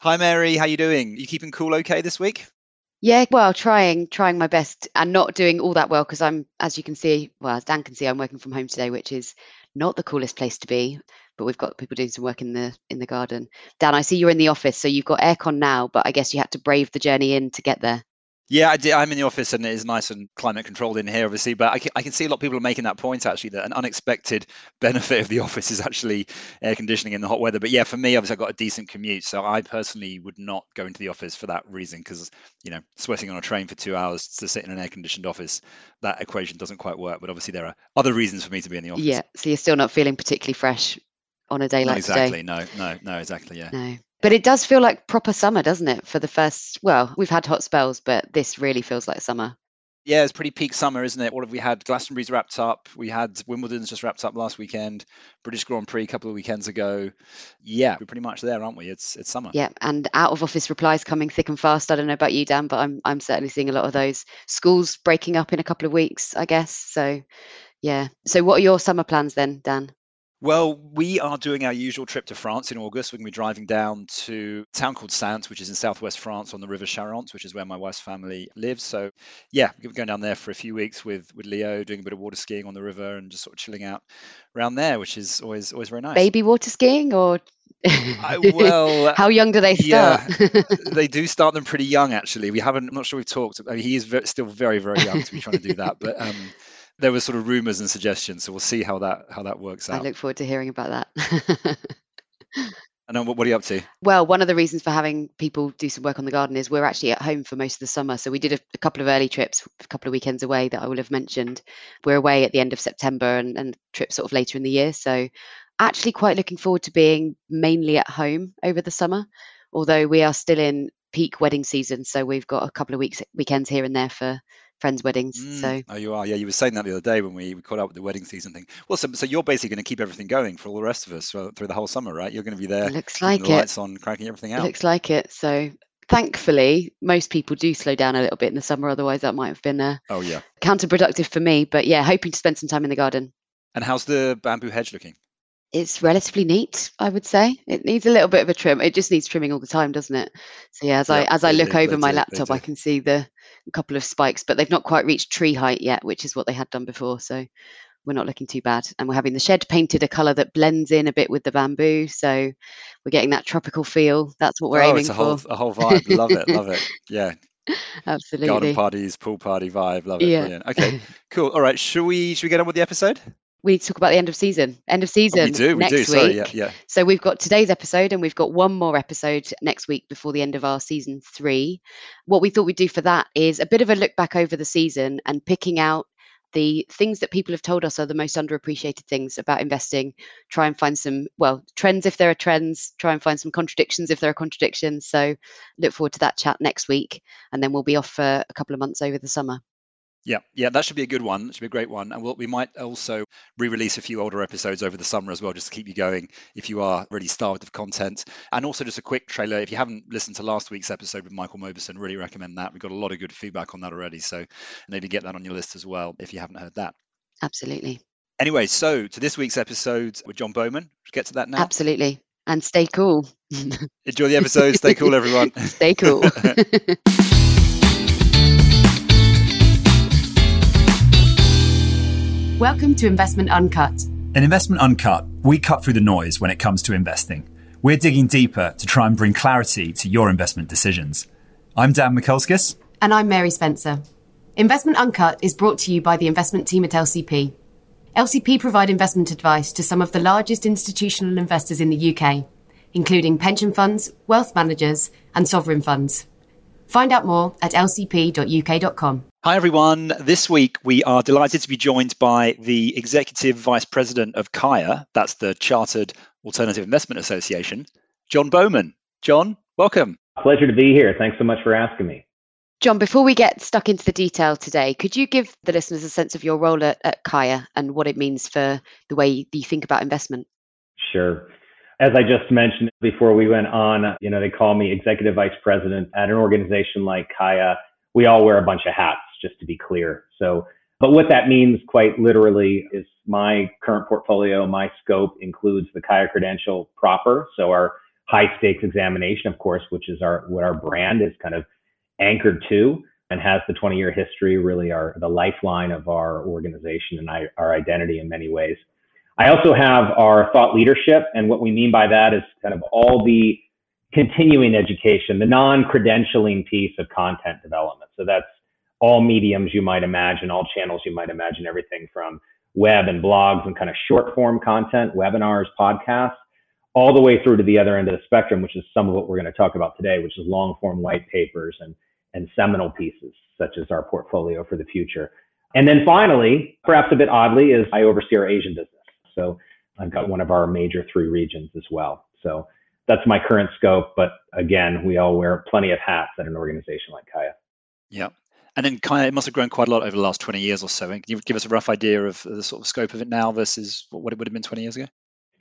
Hi, Mary. How are you doing? You keeping cool okay this week? Yeah, well, trying trying my best and not doing all that well because I'm, as you can see, well, as Dan can see, I'm working from home today, which is not the coolest place to be. But we've got people doing some work in the in the garden. Dan, I see you're in the office, so you've got aircon now, but I guess you had to brave the journey in to get there. Yeah, I am in the office and it is nice and climate controlled in here, obviously. But I can, I can see a lot of people are making that point actually that an unexpected benefit of the office is actually air conditioning in the hot weather. But yeah, for me, obviously, I've got a decent commute, so I personally would not go into the office for that reason because you know, sweating on a train for two hours to sit in an air conditioned office, that equation doesn't quite work. But obviously, there are other reasons for me to be in the office. Yeah, so you're still not feeling particularly fresh on a day like exactly. today. Exactly. No, no, no, exactly. Yeah. No. But it does feel like proper summer, doesn't it? For the first, well, we've had hot spells, but this really feels like summer. Yeah, it's pretty peak summer, isn't it? What have we had? Glastonbury's wrapped up. We had Wimbledon's just wrapped up last weekend. British Grand Prix a couple of weekends ago. Yeah, we're pretty much there, aren't we? It's it's summer. Yeah, and out of office replies coming thick and fast. I don't know about you, Dan, but I'm I'm certainly seeing a lot of those. Schools breaking up in a couple of weeks, I guess. So, yeah. So, what are your summer plans then, Dan? Well, we are doing our usual trip to France in August. We're going to be driving down to a town called Saintes, which is in southwest France on the River Charente, which is where my wife's family lives. So, yeah, we're going down there for a few weeks with with Leo, doing a bit of water skiing on the river and just sort of chilling out around there, which is always always very nice. Baby water skiing or I, well, how young do they start? Yeah, they do start them pretty young. Actually, we haven't. I'm not sure we've talked. I mean, he is very, still very, very young to be trying to do that. But um, there were sort of rumors and suggestions, so we'll see how that how that works out. I look forward to hearing about that. and then what, are you up to? Well, one of the reasons for having people do some work on the garden is we're actually at home for most of the summer. So we did a, a couple of early trips, a couple of weekends away that I will have mentioned. We're away at the end of September and, and trips sort of later in the year. So actually quite looking forward to being mainly at home over the summer, although we are still in peak wedding season. So we've got a couple of weeks weekends here and there for friends' weddings. Mm. So oh, you are. Yeah, you were saying that the other day when we, we caught up with the wedding season thing. Well, so, so you're basically going to keep everything going for all the rest of us for, through the whole summer, right? You're going to be there. looks like the it. Lights on, cracking everything out. looks like it. So thankfully, most people do slow down a little bit in the summer. Otherwise, that might have been uh, oh yeah counterproductive for me. But yeah, hoping to spend some time in the garden. And how's the bamboo hedge looking? It's relatively neat, I would say. It needs a little bit of a trim. It just needs trimming all the time, doesn't it? So yeah, as I as I look over my laptop, I can see the couple of spikes, but they've not quite reached tree height yet, which is what they had done before. So we're not looking too bad. And we're having the shed painted a colour that blends in a bit with the bamboo. So we're getting that tropical feel. That's what we're oh, aiming it's a for. Whole, a whole vibe. love it. Love it. Yeah. Absolutely. Garden parties, pool party vibe. Love it. Yeah. Brilliant. Okay. Cool. All right. Should we should we get on with the episode? We need to talk about the end of season. End of season. We do. We next do. Week. Sorry. Yeah. Yeah. So we've got today's episode, and we've got one more episode next week before the end of our season three. What we thought we'd do for that is a bit of a look back over the season and picking out the things that people have told us are the most underappreciated things about investing. Try and find some, well, trends if there are trends. Try and find some contradictions if there are contradictions. So look forward to that chat next week, and then we'll be off for a couple of months over the summer. Yeah, yeah, that should be a good one. That should be a great one. And we'll, we might also re-release a few older episodes over the summer as well, just to keep you going if you are really starved of content. And also just a quick trailer. If you haven't listened to last week's episode with Michael Mauboussin, really recommend that. We've got a lot of good feedback on that already. So maybe get that on your list as well if you haven't heard that. Absolutely. Anyway, so to this week's episode with John Bowman. we Get to that now. Absolutely. And stay cool. Enjoy the episode. Stay cool, everyone. stay cool. Welcome to Investment Uncut. In Investment Uncut, we cut through the noise when it comes to investing. We're digging deeper to try and bring clarity to your investment decisions. I'm Dan Mikulskis. And I'm Mary Spencer. Investment Uncut is brought to you by the investment team at LCP. LCP provide investment advice to some of the largest institutional investors in the UK, including pension funds, wealth managers, and sovereign funds. Find out more at lcp.uk.com. Hi, everyone. This week we are delighted to be joined by the Executive Vice President of CAIA, that's the Chartered Alternative Investment Association, John Bowman. John, welcome. Pleasure to be here. Thanks so much for asking me. John, before we get stuck into the detail today, could you give the listeners a sense of your role at, at CAIA and what it means for the way you think about investment? Sure as I just mentioned before we went on, you know, they call me executive vice president at an organization like CAIA. We all wear a bunch of hats, just to be clear. So, but what that means quite literally is my current portfolio, my scope includes the CAIA credential proper. So our high stakes examination, of course, which is our what our brand is kind of anchored to and has the 20 year history, really our the lifeline of our organization and our identity in many ways. I also have our thought leadership, and what we mean by that is kind of all the continuing education, the non-credentialing piece of content development. So that's all mediums you might imagine, all channels you might imagine, everything from web and blogs and kind of short form content, webinars, podcasts, all the way through to the other end of the spectrum, which is some of what we're going to talk about today, which is long form white papers and, and seminal pieces, such as our portfolio for the future. And then finally, perhaps a bit oddly, is I oversee our Asian business. So I've got one of our major three regions as well. So that's my current scope. But again, we all wear plenty of hats at an organization like CAIA. Yeah. And then CAIA, it must have grown quite a lot over the last 20 years or so. Can you give us a rough idea of the sort of scope of it now versus what it would have been 20 years ago?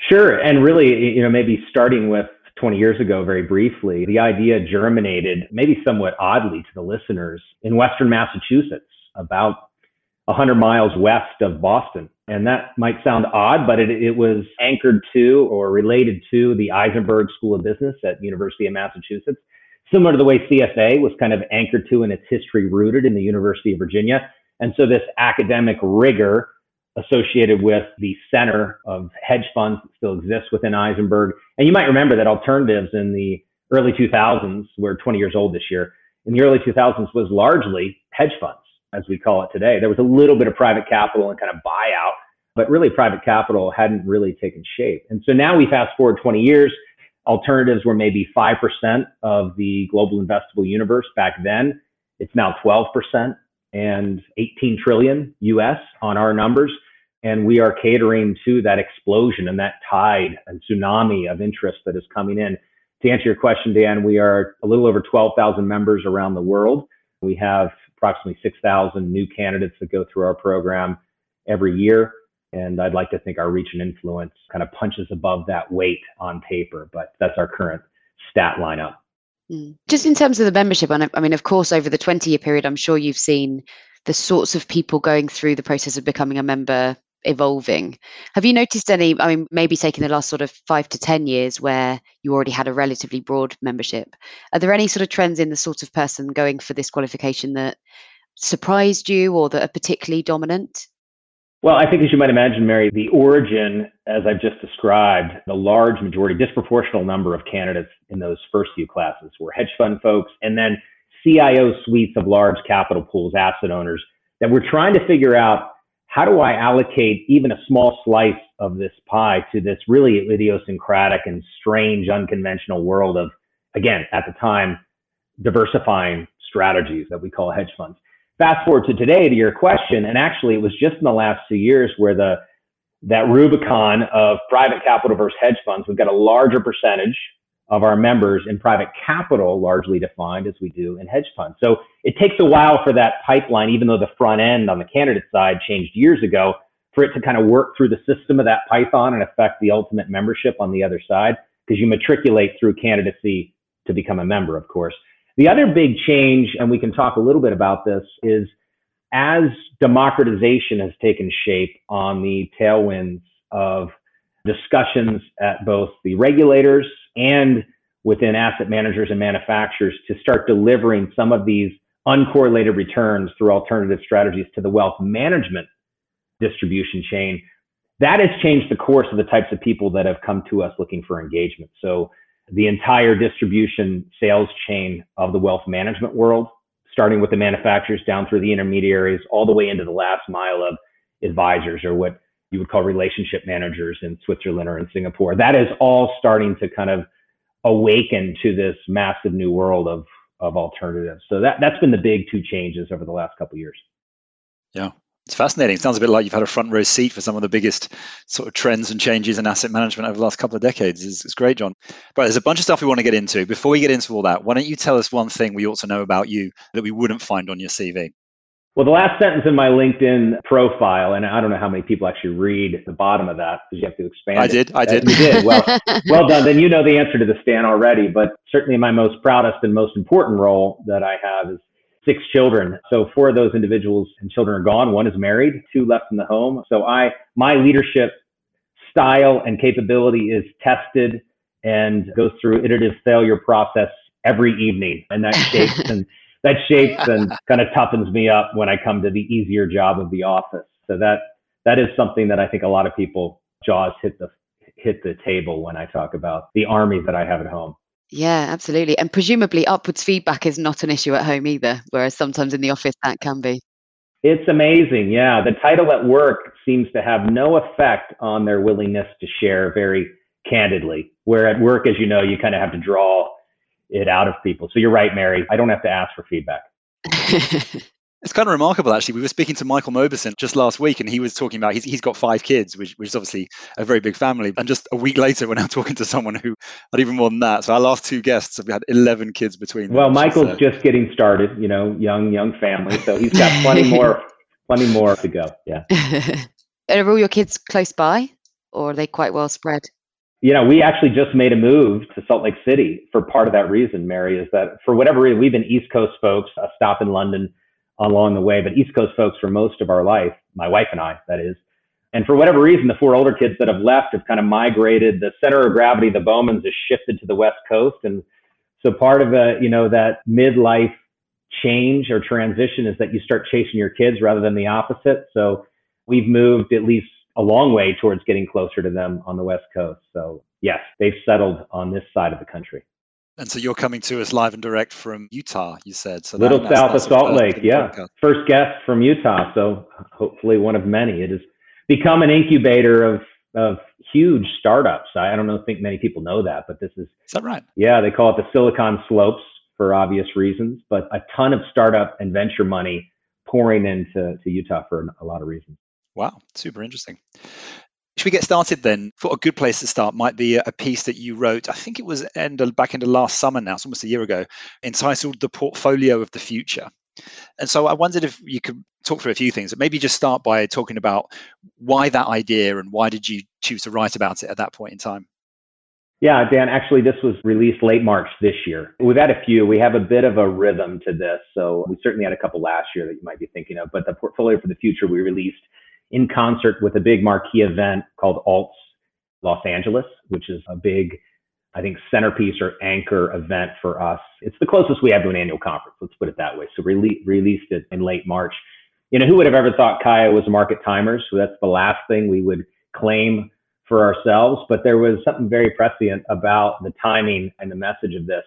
Sure. And really, you know, maybe starting with 20 years ago, very briefly, the idea germinated maybe somewhat oddly to the listeners in Western Massachusetts, about 100 miles west of Boston. And that might sound odd, but it, it was anchored to or related to the Isenberg School of Business at University of Massachusetts, similar to the way CFA was kind of anchored to in its history rooted in the University of Virginia. And so this academic rigor associated with the center of hedge funds that still exists within Isenberg. And you might remember that alternatives in the early 2000s, we're 20 years old this year, in the early 2000s was largely hedge funds, as we call it today. There was a little bit of private capital and kind of buyout, but really private capital hadn't really taken shape. And so now we fast forward 20 years, alternatives were maybe 5% of the global investable universe back then. It's now 12% and 18 trillion US on our numbers. And we are catering to that explosion and that tide and tsunami of interest that is coming in. To answer your question, Dan, we are a little over 12,000 members around the world. We have approximately 6,000 new candidates that go through our program every year. And I'd like to think our reach and influence kind of punches above that weight on paper, but that's our current stat lineup. Hmm. Just in terms of the membership, and I mean, of course, over the 20 year period, I'm sure you've seen the sorts of people going through the process of becoming a member evolving. Have you noticed any, I mean, maybe taking the last sort of five to 10 years where you already had a relatively broad membership? Are there any sort of trends in the sort of person going for this qualification that surprised you or that are particularly dominant? Well, I think as you might imagine, Mary, the origin, as I've just described, the large majority, disproportional number of candidates in those first few classes were hedge fund folks and then CIO suites of large capital pools, asset owners that were trying to figure out how do I allocate even a small slice of this pie to this really idiosyncratic and strange, unconventional world of, again, at the time, diversifying strategies that we call hedge funds. Fast forward to today to your question, and actually it was just in the last two years where the that Rubicon of private capital versus hedge funds, we've got a larger percentage of our members in private capital, largely defined as we do in hedge funds. So it takes a while for that pipeline, even though the front end on the candidate side changed years ago, for it to kind of work through the system of that Python and affect the ultimate membership on the other side, because you matriculate through candidacy to become a member, of course. The other big change, and we can talk a little bit about this, is as democratization has taken shape on the tailwinds of discussions at both the regulators and within asset managers and manufacturers to start delivering some of these uncorrelated returns through alternative strategies to the wealth management distribution chain. That has changed the course of the types of people that have come to us looking for engagement. So the entire distribution sales chain of the wealth management world, starting with the manufacturers down through the intermediaries, all the way into the last mile of advisors or what you would call relationship managers in Switzerland or in Singapore. That is all starting to kind of awaken to this massive new world of of alternatives. So that that's been the big two changes over the last couple years. Yeah. It's fascinating. It sounds a bit like you've had a front row seat for some of the biggest sort of trends and changes in asset management over the last couple of decades. It's, it's great, John. But there's a bunch of stuff we want to get into. Before we get into all that, why don't you tell us one thing we ought to know about you that we wouldn't find on your CV? Well, the last sentence in my LinkedIn profile, and I don't know how many people actually read the bottom of that because you have to expand. I it. did. I did. You did. Well, well done. Then you know the answer to the Stan already. But certainly, my most proudest and most important role that I have is six children. So four of those individuals and children are gone. One is married. Two left in the home. So I, my leadership style and capability is tested and goes through iterative failure process every evening. And that shapes and that shapes and kind of toughens me up when I come to the easier job of the office. So that that is something that I think a lot of people jaws hit the hit the table when I talk about the army that I have at home. Yeah, absolutely. And presumably upwards feedback is not an issue at home either, whereas sometimes in the office that can be. It's amazing. Yeah. The title at work seems to have no effect on their willingness to share very candidly. Where at work, as you know, you kind of have to draw it out of people. So you're right, Mary. I don't have to ask for feedback. It's kind of remarkable, actually. We were speaking to Michael Mauboussin just last week, and he was talking about he's, he's got five kids, which, which is obviously a very big family. And just a week later, we're now talking to someone who had even more than that. So our last two guests have had 11 kids between them. Well, Michael's is, uh, just getting started, you know, young, young family. So he's got plenty more, plenty more to go. Yeah. are all your kids close by, or are they quite well spread? You know, we actually just made a move to Salt Lake City for part of that reason, Mary, is that for whatever reason, we've been East Coast folks, a stop in London along the way, but East Coast folks for most of our life, my wife and I, that is. And for whatever reason, the four older kids that have left have kind of migrated. The center of gravity, the Bowmans, has shifted to the West Coast. And so part of a, you know, that midlife change or transition is that you start chasing your kids rather than the opposite. So we've moved at least a long way towards getting closer to them on the West Coast. So yes, they've settled on this side of the country. And so you're coming to us live and direct from Utah, you said. So little that, south of Salt Lake, yeah. Podcast. First guest from Utah, so hopefully one of many. It has become an incubator of of huge startups. I, I don't know, think many people know that, but this is is that right? Yeah, they call it the Silicon Slopes for obvious reasons, but a ton of startup and venture money pouring into to Utah for a lot of reasons. Wow, super interesting. Should we get started then? For a good place to start might be a piece that you wrote. I think it was end of, back into last summer now, it's almost a year ago, entitled "The Portfolio of the Future." And so I wondered if you could talk through a few things. Maybe just start by talking about why that idea and why did you choose to write about it at that point in time? Yeah, Dan, actually, this was released late March this year. We've had a few. We have a bit of a rhythm to this. So we certainly had a couple last year that you might be thinking of, but the portfolio for the future we released in concert with a big marquee event called Alts Los Angeles, which is a big, I think, centerpiece or anchor event for us. It's the closest we have to an annual conference, let's put it that way. So we released it in late March. You know, who would have ever thought CAIA was a market timer? So that's the last thing we would claim for ourselves. But there was something very prescient about the timing and the message of this.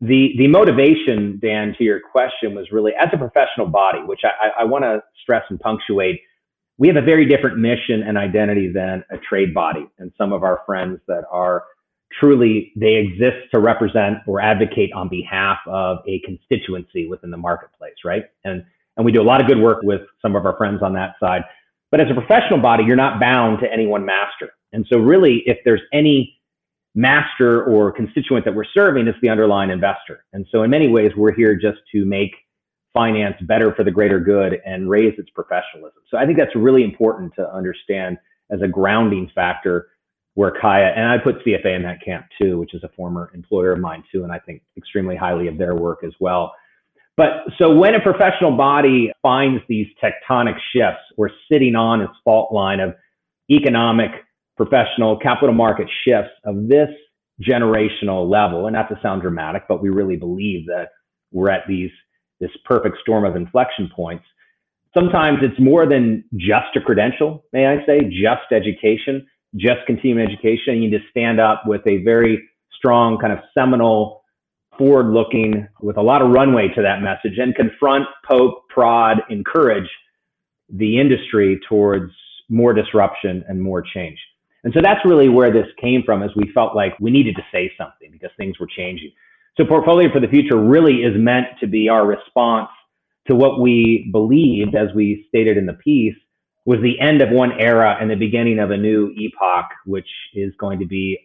The, the motivation, Dan, to your question was really as a professional body, which I, I want to stress and punctuate we have a very different mission and identity than a trade body. And some of our friends that are truly they exist to represent or advocate on behalf of a constituency within the marketplace right? And and we do a lot of good work with some of our friends on that side. But as a professional body you're not bound to any one master. And so really if there's any master or constituent that we're serving it's the underlying investor. And so in many ways we're here just to make finance better for the greater good and raise its professionalism. So I think that's really important to understand as a grounding factor where CAIA, and I put CFA in that camp too, which is a former employer of mine too, and I think extremely highly of their work as well. But so when a professional body finds these tectonic shifts, we're sitting on its fault line of economic, professional, capital market shifts of this generational level, and not to sound dramatic, but we really believe that we're at these this perfect storm of inflection points. Sometimes it's more than just a credential, may I say, just education, just continuing education. You need to stand up with a very strong, kind of seminal, forward looking, with a lot of runway to that message and confront, poke, prod, encourage the industry towards more disruption and more change. And so that's really where this came from, as we felt like we needed to say something because things were changing. So portfolio for the future really is meant to be our response to what we believed, as we stated in the piece, was the end of one era and the beginning of a new epoch, which is going to be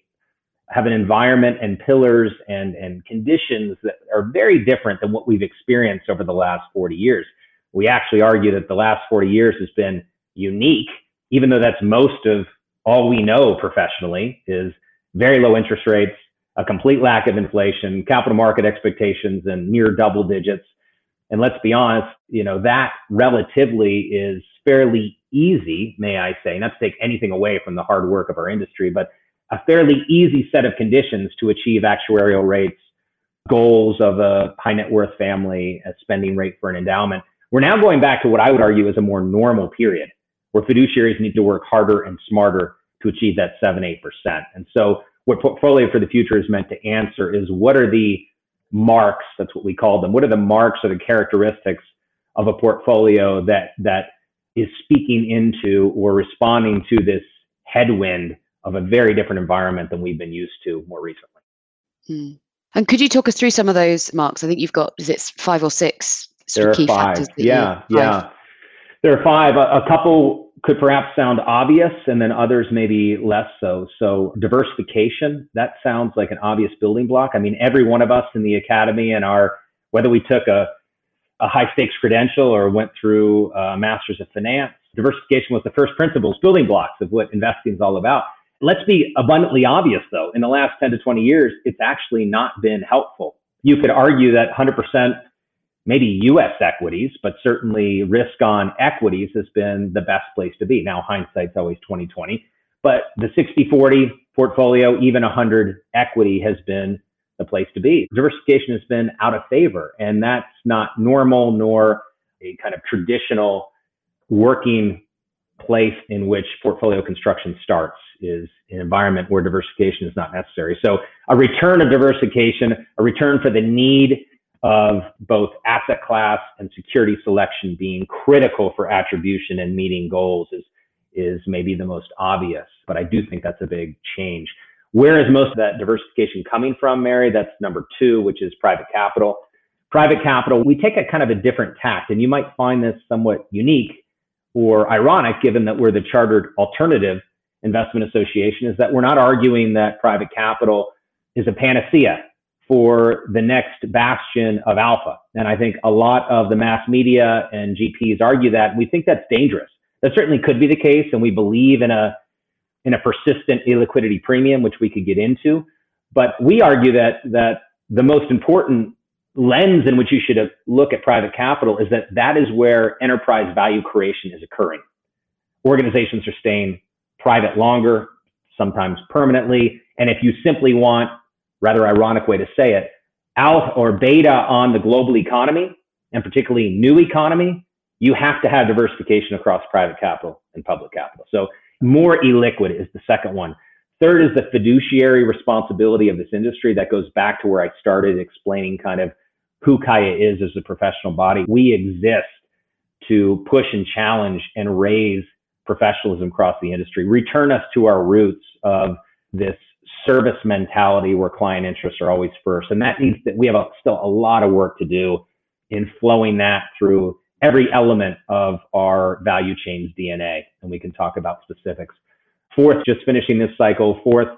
have an environment and pillars and, and conditions that are very different than what we've experienced over the last 40 years. We actually argue that the last 40 years has been unique, even though that's most of all we know professionally is very low interest rates, a complete lack of inflation, capital market expectations and near double digits. And let's be honest, you know, that relatively is fairly easy, may I say, not to take anything away from the hard work of our industry, but a fairly easy set of conditions to achieve actuarial rates, goals of a high net worth family, a spending rate for an endowment. We're now going back to what I would argue is a more normal period where fiduciaries need to work harder and smarter to achieve that 7 8%. And so, what Portfolio for the Future is meant to answer is what are the marks, that's what we call them, what are the marks or the characteristics of a portfolio that, that is speaking into or responding to this headwind of a very different environment than we've been used to more recently. Hmm. And could you talk us through some of those marks? I think you've got is it five or six there are key five. factors? Yeah, yeah. There are five. A, a, couple could perhaps sound obvious, and then others maybe less so. So diversification that sounds like an obvious building block. I mean, every one of us in the academy and our whether we took a a high stakes credential or went through a master's of finance, diversification was the first principles, building blocks of what investing is all about. Let's be abundantly obvious, though. In the last 10 to 20 years, it's actually not been helpful. You could argue that 100% maybe US equities, but certainly risk on equities has been the best place to be. Now, hindsight's always 2020, but the 60 40 portfolio, even 100 equity has been the place to be. Diversification has been out of favor, and that's not normal nor a kind of traditional working place in which portfolio construction starts is an environment where diversification is not necessary. So a return of diversification, a return for the need of both asset class and security selection being critical for attribution and meeting goals is is maybe the most obvious, but I do think that's a big change. Where is most of that diversification coming from, Mary? That's number two, which is private capital. Private capital, we take a kind of a different tact, and you might find this somewhat unique or ironic, given that we're the chartered alternative investment association, is that we're not arguing that private capital is a panacea for the next bastion of alpha. And I think a lot of the mass media and GPs argue that. We think that's dangerous. That certainly could be the case. And we believe in a, in a persistent illiquidity premium, which we could get into. But we argue that, that the most important lens in which you should look at private capital is that that is where enterprise value creation is occurring. Organizations are staying private longer, sometimes permanently. And if you simply want rather ironic way to say it, alpha or beta on the global economy and particularly new economy, you have to have diversification across private capital and public capital. So more illiquid is the second one. Third is the fiduciary responsibility of this industry that goes back to where I started explaining kind of who CAIA is as a professional body. We exist to push and challenge and raise professionalism across the industry, return us to our roots of this service mentality where client interests are always first. And that means that we have a, still a lot of work to do in flowing that through every element of our value chain's DNA. And we can talk about specifics. Fourth, just finishing this cycle, fourth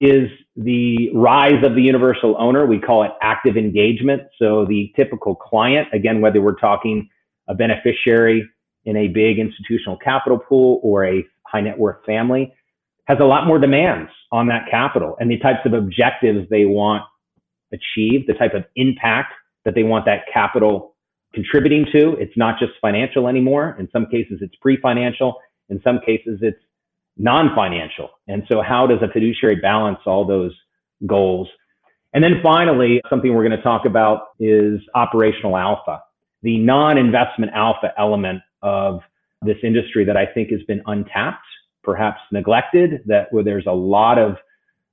is the rise of the universal owner. We call it active engagement. So the typical client, again, whether we're talking a beneficiary in a big institutional capital pool or a high net worth family, has a lot more demands on that capital and the types of objectives they want achieved, the type of impact that they want that capital contributing to. It's not just financial anymore. In some cases, it's pre-financial. In some cases, it's non-financial. And so how does a fiduciary balance all those goals? And then finally, something we're going to talk about is operational alpha, the non-investment alpha element of this industry that I think has been untapped perhaps neglected, that where there's a lot of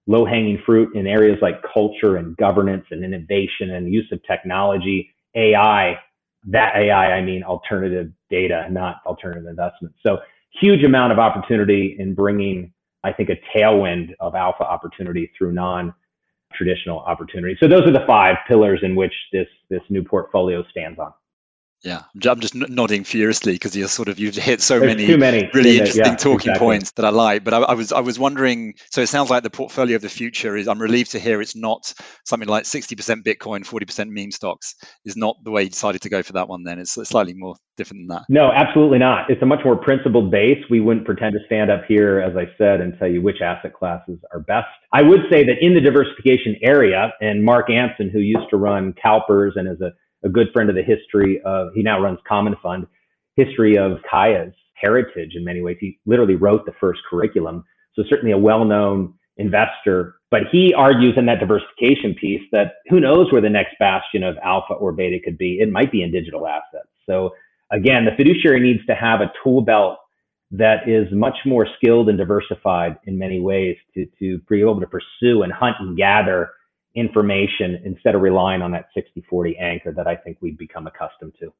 low hanging fruit in areas like culture and governance and innovation and use of technology, AI. That AI, I mean alternative data, not alternative investments. So huge amount of opportunity in bringing, I think, a tailwind of alpha opportunity through non traditional opportunity. So those are the five pillars in which this this new portfolio stands on. Yeah, I'm just nodding furiously because you're sort of you've hit so There's many, many really interesting yeah, talking exactly. points that I like. But I, I, was I was wondering. So it sounds like the portfolio of the future is. I'm relieved to hear it's not something like 60% Bitcoin, 40% meme stocks. Is not the way you decided to go for that one. Then it's slightly more different than that. No, absolutely not. It's a much more principled base. We wouldn't pretend to stand up here, as I said, and tell you which asset classes are best. I would say that in the diversification area, and Mark Anson, who used to run CalPERS and is a a good friend of the history of, he now runs Commonfund, history of CAIA's heritage in many ways. He literally wrote the first curriculum. So certainly a well-known investor. But he argues in that diversification piece that who knows where the next bastion of alpha or beta could be. It might be in digital assets. So again, the fiduciary needs to have a tool belt that is much more skilled and diversified in many ways to, to be able to pursue and hunt and gather information instead of relying on that 60 40 anchor that I think we've become accustomed to.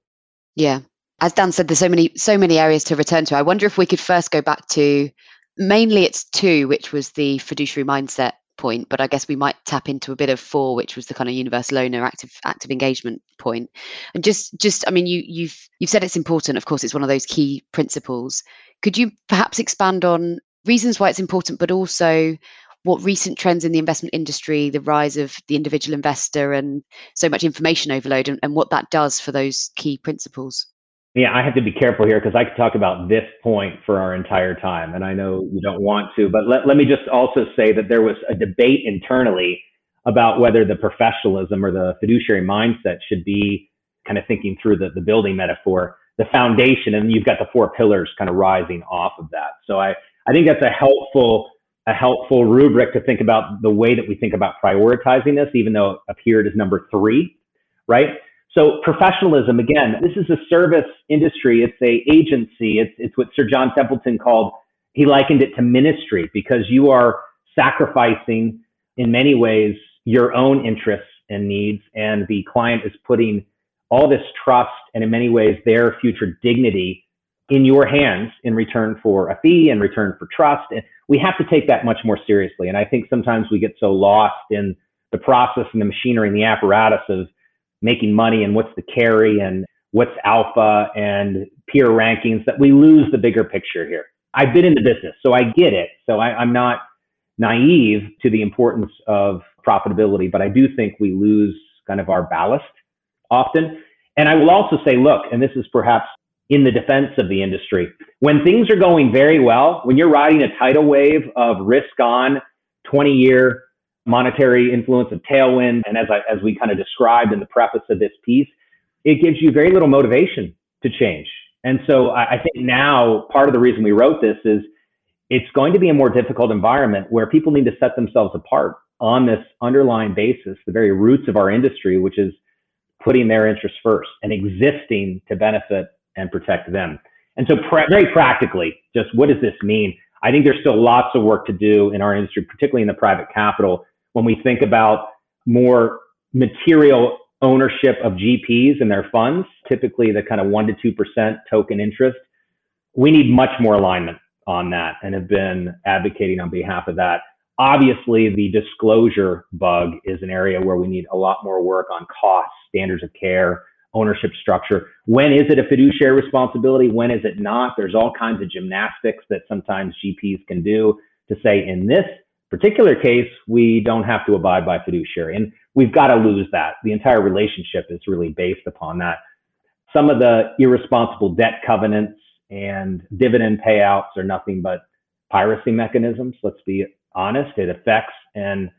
Yeah. As Dan said, there's so many so many areas to return to. I wonder if we could first go back to mainly it's two, which was the fiduciary mindset point, but I guess we might tap into a bit of four, which was the kind of universal owner active active engagement point. And just just I mean you you've you've said it's important, of course, it's one of those key principles. Could you perhaps expand on reasons why it's important, but also what recent trends in the investment industry, the rise of the individual investor, and so much information overload, and, and what that does for those key principles? Yeah, I have to be careful here because I could talk about this point for our entire time, and I know you don't want to. But let, let me just also say that there was a debate internally about whether the professionalism or the fiduciary mindset should be kind of thinking through the, the building metaphor, the foundation, and you've got the four pillars kind of rising off of that. So I, I think that's a helpful a helpful rubric to think about the way that we think about prioritizing this, even though it appeared as number three, right? So professionalism, again, this is a service industry. It's a agency. It's, it's what Sir John Templeton called, he likened it to ministry because you are sacrificing in many ways your own interests and needs. And the client is putting all this trust and in many ways their future dignity in your hands in return for a fee, in return for trust. We have to take that much more seriously. And I think sometimes we get so lost in the process and the machinery and the apparatus of making money and what's the carry and what's alpha and peer rankings that we lose the bigger picture here. I've been in the business, so I get it. So I, I'm not naive to the importance of profitability, but I do think we lose kind of our ballast often. And I will also say, look, and this is perhaps in the defense of the industry, when things are going very well, when you're riding a tidal wave of risk on 20 year monetary influence of tailwind. And as I, as we kind of described in the preface of this piece, it gives you very little motivation to change. And so I, I think now part of the reason we wrote this is it's going to be a more difficult environment where people need to set themselves apart on this underlying basis, the very roots of our industry, which is putting their interests first and existing to benefit and protect them. And so, very practically, just what does this mean? I think there's still lots of work to do in our industry, particularly in the private capital, when we think about more material ownership of GPs and their funds, typically the kind of 1% to 2% token interest, we need much more alignment on that and have been advocating on behalf of that. Obviously, the disclosure bug is an area where we need a lot more work on costs, standards of care, ownership structure. When is it a fiduciary responsibility? When is it not? There's all kinds of gymnastics that sometimes GPs can do to say, in this particular case, we don't have to abide by fiduciary. And we've got to lose that. The entire relationship is really based upon that. Some of the irresponsible debt covenants and dividend payouts are nothing but piracy mechanisms. Let's be honest. It affects and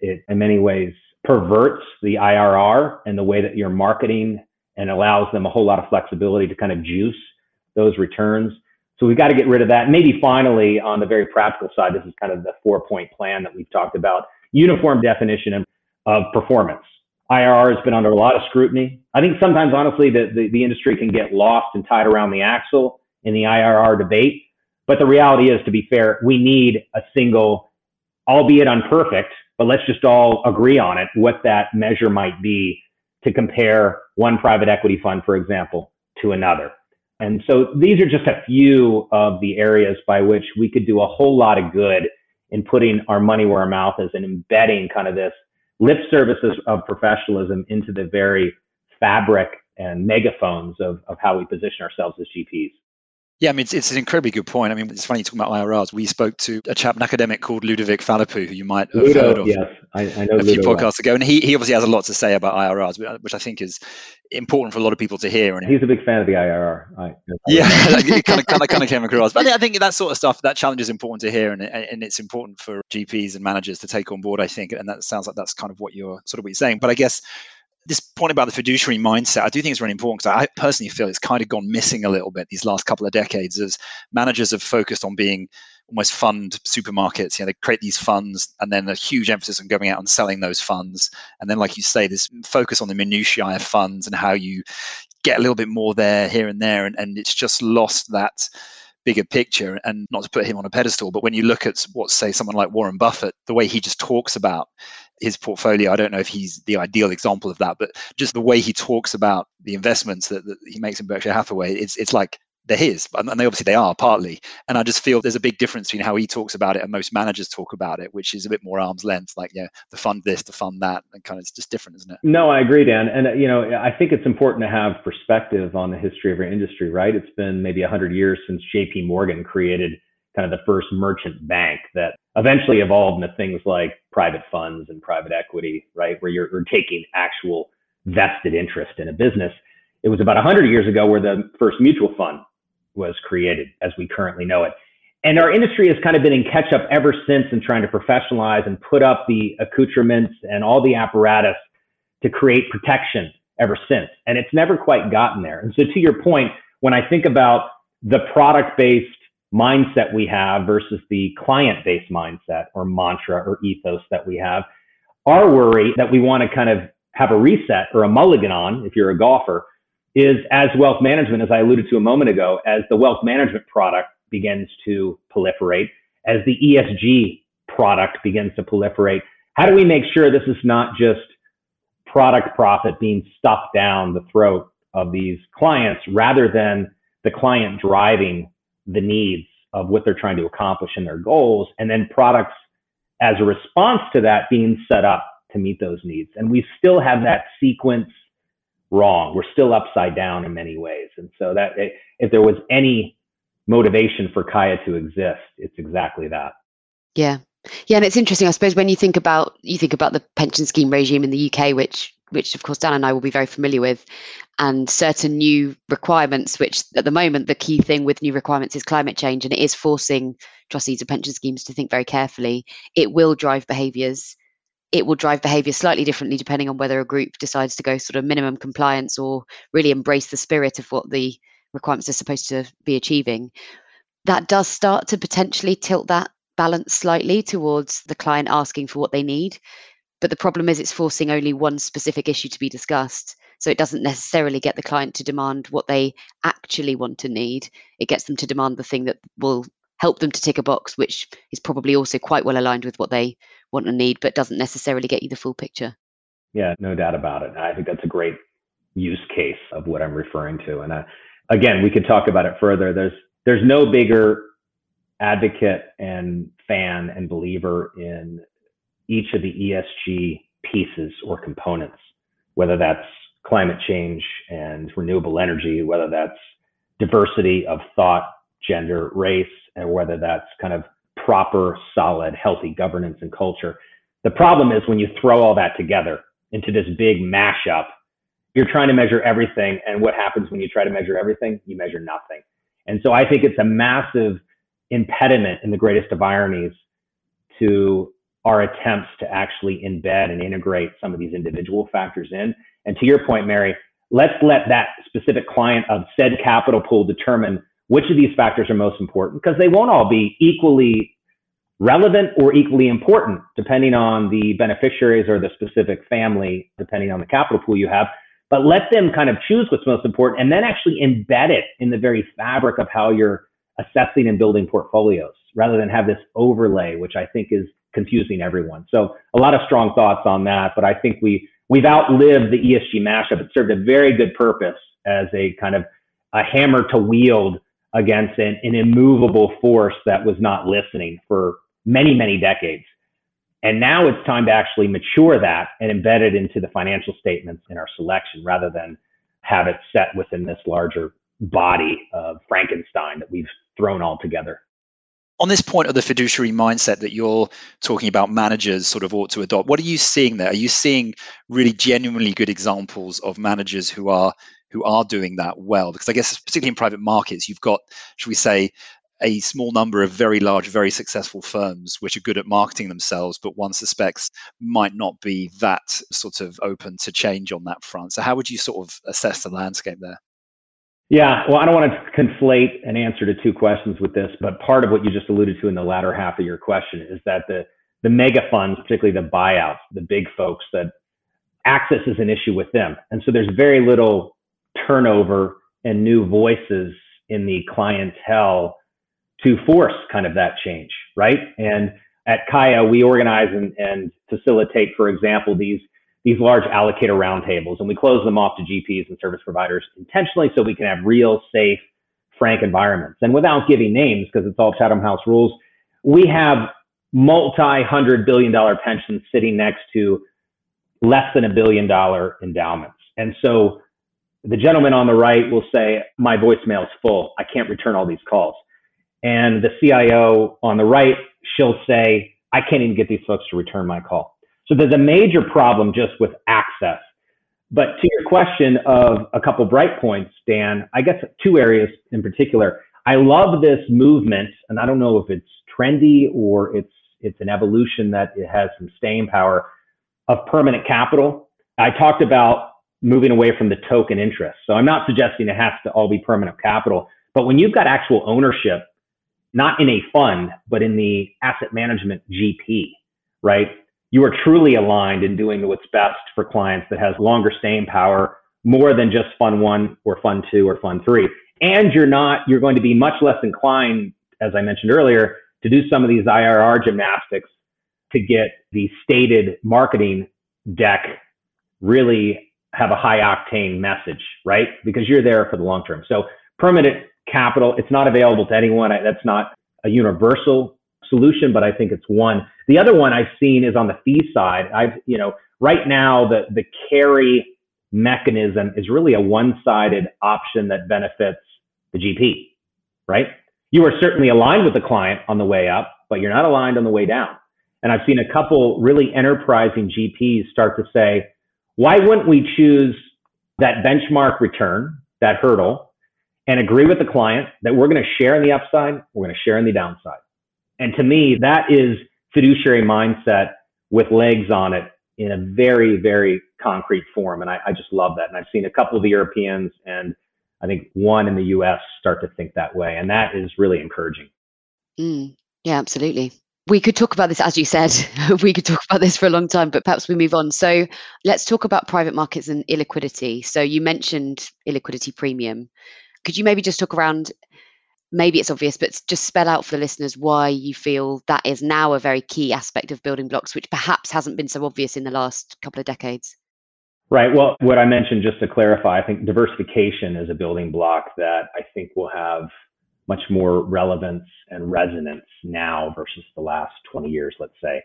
it, in many ways, perverts the IRR and the way that you're marketing and allows them a whole lot of flexibility to kind of juice those returns. So we've got to get rid of that. Maybe finally, on the very practical side, this is kind of the four point plan that we've talked about uniform definition of performance. IRR has been under a lot of scrutiny. I think sometimes, honestly, the, the, the industry can get lost and tied around the axle in the IRR debate. But the reality is, to be fair, we need a single, albeit unperfect, but let's just all agree on it, what that measure might be to compare one private equity fund, for example, to another. And so these are just a few of the areas by which we could do a whole lot of good in putting our money where our mouth is and embedding kind of this lip services of professionalism into the very fabric and megaphones of, of how we position ourselves as GPs. Yeah, I mean, it's, it's an incredibly good point. I mean, it's funny talking about IRRs. We spoke to a chap, an academic called Ludovic Phalippou, who you might have Ludo, heard of yes, I, I know a few Ludo podcasts ago. And he, he obviously has a lot to say about IRRs, which I think is important for a lot of people to hear. And He's a big fan of the IRR. I, yeah, it kind of, kind of kind of came across. But I think that sort of stuff, that challenge is important to hear, and and it's important for GPs and managers to take on board. I think, and that sounds like that's kind of what you're sort of what you're saying. But I guess this point about the fiduciary mindset, I do think it's really important because I personally feel it's kind of gone missing a little bit these last couple of decades as managers have focused on being almost fund supermarkets. You know, they create these funds and then a huge emphasis on going out and selling those funds. And then, like you say, this focus on the minutiae of funds and how you get a little bit more there, here and there. And, and it's just lost that bigger picture and not to put him on a pedestal but when you look at what say someone like warren buffett the way he just talks about his portfolio. I don't know if he's the ideal example of that, but just the way he talks about the investments that, that he makes in Berkshire Hathaway, it's it's like they're his, and they obviously they are partly. And I just feel there's a big difference between how he talks about it and most managers talk about it, which is a bit more arm's length, like yeah, the fund this, the fund that, and kind of it's just different, isn't it? No, I agree, Dan. And you know, I think it's important to have perspective on the history of our industry, right? It's been maybe hundred years since J.P. Morgan created kind of the first merchant bank that eventually evolved into things like private funds and private equity, right? Where you're, you're taking actual vested interest in a business. It was about 100 years ago where the first mutual fund was created as we currently know it. And our industry has kind of been in catch up ever since in trying to professionalize and put up the accoutrements and all the apparatus to create protection ever since. And it's never quite gotten there. And so to your point, when I think about the product based mindset we have versus the client based mindset or mantra or ethos that we have. Our worry that we want to kind of have a reset or a mulligan on, if you're a golfer, is as wealth management, as I alluded to a moment ago, as the wealth management product begins to proliferate, as the ESG product begins to proliferate, how do we make sure this is not just product profit being stuffed down the throat of these clients rather than the client driving the needs of what they're trying to accomplish and their goals, and then products as a response to that being set up to meet those needs. And we still have that sequence wrong. We're still upside down in many ways. And so that eh, if there was any motivation for CAIA to exist, it's exactly that. Yeah. Yeah, and it's interesting. I suppose when you think about you think about the pension scheme regime in the UK, which which of course Dan and I will be very familiar with, and certain new requirements, which at the moment the key thing with new requirements is climate change, and it is forcing trustees of pension schemes to think very carefully. It will drive behaviours. It will drive behaviour slightly differently depending on whether a group decides to go sort of minimum compliance or really embrace the spirit of what the requirements are supposed to be achieving. That does start to potentially tilt that balance slightly towards the client asking for what they need but the problem is it's forcing only one specific issue to be discussed. So it doesn't necessarily get the client to demand what they actually want and need. It gets them to demand the thing that will help them to tick a box, which is probably also quite well aligned with what they want and need, but doesn't necessarily get you the full picture. Yeah, no doubt about it. I think that's a great use case of what I'm referring to. And uh, again, we could talk about it further. There's there's no bigger advocate and fan and believer in each of the ESG pieces or components, whether that's climate change and renewable energy, whether that's diversity of thought, gender, race, and whether that's kind of proper, solid, healthy governance and culture. The problem is when you throw all that together into this big mashup, you're trying to measure everything. And what happens when you try to measure everything? You measure nothing. And so I think it's a massive impediment in the greatest of ironies to our attempts to actually embed and integrate some of these individual factors in. And to your point, Mary, let's let that specific client of said capital pool determine which of these factors are most important because they won't all be equally relevant or equally important depending on the beneficiaries or the specific family, depending on the capital pool you have. But let them kind of choose what's most important and then actually embed it in the very fabric of how you're assessing and building portfolios rather than have this overlay, which I think is confusing everyone. So a lot of strong thoughts on that, but I think we we've outlived the ESG mashup. It served a very good purpose as a kind of a hammer to wield against an, an immovable force that was not listening for many many decades. And now it's time to actually mature that and embed it into the financial statements in our selection rather than have it set within this larger body of Frankenstein that we've thrown all together on this point of the fiduciary mindset that you're talking about managers sort of ought to adopt what are you seeing there are you seeing really genuinely good examples of managers who are who are doing that well because i guess particularly in private markets you've got should we say a small number of very large, very successful firms which are good at marketing themselves, but one suspects might not be that sort of open to change on that front. So, how would you sort of assess the landscape there? Yeah, well, I don't want to conflate an answer to two questions with this, but part of what you just alluded to in the latter half of your question is that the the mega funds, particularly the buyouts, the big folks, that access is an issue with them, and so there's very little turnover and new voices in the clientele to force kind of that change, right? And at CAIA, we organize and, and facilitate, for example, these these large allocator roundtables, and we close them off to GPs and service providers intentionally so we can have real, safe, frank environments. And without giving names, because it's all Chatham House rules, we have multi-hundred billion dollar pensions sitting next to less than a billion dollar endowments. And so the gentleman on the right will say, my voicemail is full. I can't return all these calls. And the CIO on the right, she'll say, I can't even get these folks to return my call. So there's a major problem just with access. But to your question of a couple bright points, Dan, I guess two areas in particular. I love this movement, and I don't know if it's trendy or it's it's an evolution that it has some staying power of permanent capital. I talked about moving away from the token interest. So I'm not suggesting it has to all be permanent capital, but when you've got actual ownership, not in a fund, but in the asset management GP, right? You are truly aligned in doing what's best for clients that has longer staying power, more than just fund one or fund two or fund three. And you're not, you're going to be much less inclined, as I mentioned earlier, to do some of these IRR gymnastics to get the stated marketing deck really have a high octane message, right? Because you're there for the long term. So permanent capital, it's not available to anyone. That's not a universal solution, but I think it's one. The other one I've seen is on the fee side. I've, you know, right now the the carry mechanism is really a one-sided option that benefits the GP, right? You are certainly aligned with the client on the way up, but you're not aligned on the way down. And I've seen a couple really enterprising GPs start to say, why wouldn't we choose that benchmark return, that hurdle, and agree with the client that we're going to share in the upside, we're going to share in the downside? And to me, that is fiduciary mindset with legs on it in a very, very concrete form. And I, I just love that. And I've seen a couple of the Europeans and I think one in the US start to think that way. And that is really encouraging. Mm, yeah, absolutely we could talk about this, as you said, we could talk about this for a long time, but perhaps we move on. So let's talk about private markets and illiquidity. So you mentioned illiquidity premium. Could you maybe just talk around? Maybe it's obvious, but just spell out for the listeners why you feel that is now a very key aspect of building blocks, which perhaps hasn't been so obvious in the last couple of decades. Right. Well, what I mentioned, just to clarify, I think diversification is a building block that I think will have much more relevance and resonance now versus the last 20 years, let's say.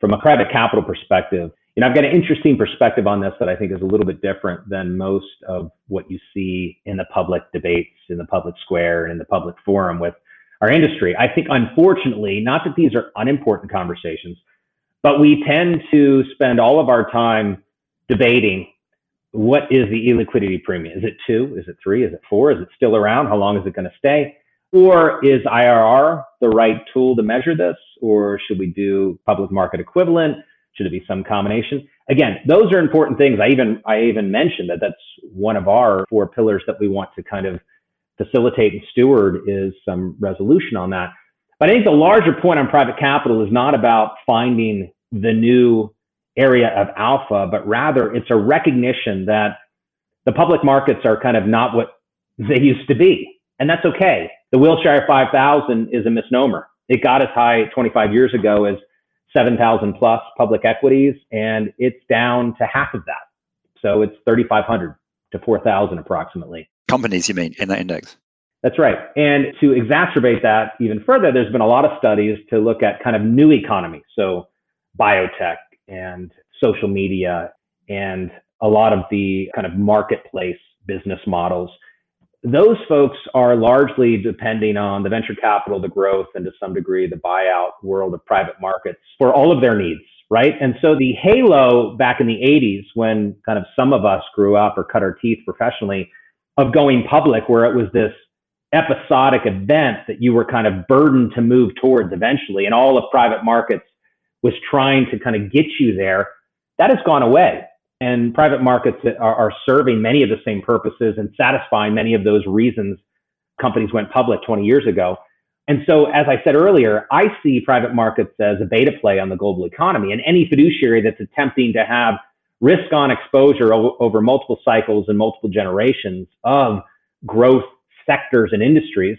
From a private capital perspective, you know, I've got an interesting perspective on this that I think is a little bit different than most of what you see in the public debates, in the public square, and in the public forum with our industry. I think, unfortunately, not that these are unimportant conversations, but we tend to spend all of our time debating what is the illiquidity premium? Is it two? Is it three? Is it four? Is it still around? How long is it going to stay? Or is IRR the right tool to measure this? Or should we do public market equivalent? Should it be some combination? Again, those are important things. I even I even mentioned that that's one of our four pillars that we want to kind of facilitate and steward is some resolution on that. But I think the larger point on private capital is not about finding the new area of alpha, but rather it's a recognition that the public markets are kind of not what they used to be. And that's okay the Wilshire 5000 is a misnomer. It got as high 25 years ago as 7,000 plus public equities, and it's down to half of that. So it's 3,500 to 4,000 approximately. Companies, you mean, in that index? That's right. And to exacerbate that even further, there's been a lot of studies to look at kind of new economy. So biotech and social media and a lot of the kind of marketplace business models those folks are largely depending on the venture capital, the growth, and to some degree the buyout world of private markets for all of their needs, right? And so the halo back in the 80s, when kind of some of us grew up or cut our teeth professionally, of going public, where it was this episodic event that you were kind of burdened to move towards eventually. And all of private markets was trying to kind of get you there. That has gone away. And private markets are, are serving many of the same purposes and satisfying many of those reasons companies went public 20 years ago. And so, as I said earlier, I see private markets as a beta play on the global economy. And any fiduciary that's attempting to have risk on exposure o- over multiple cycles and multiple generations of growth sectors and industries,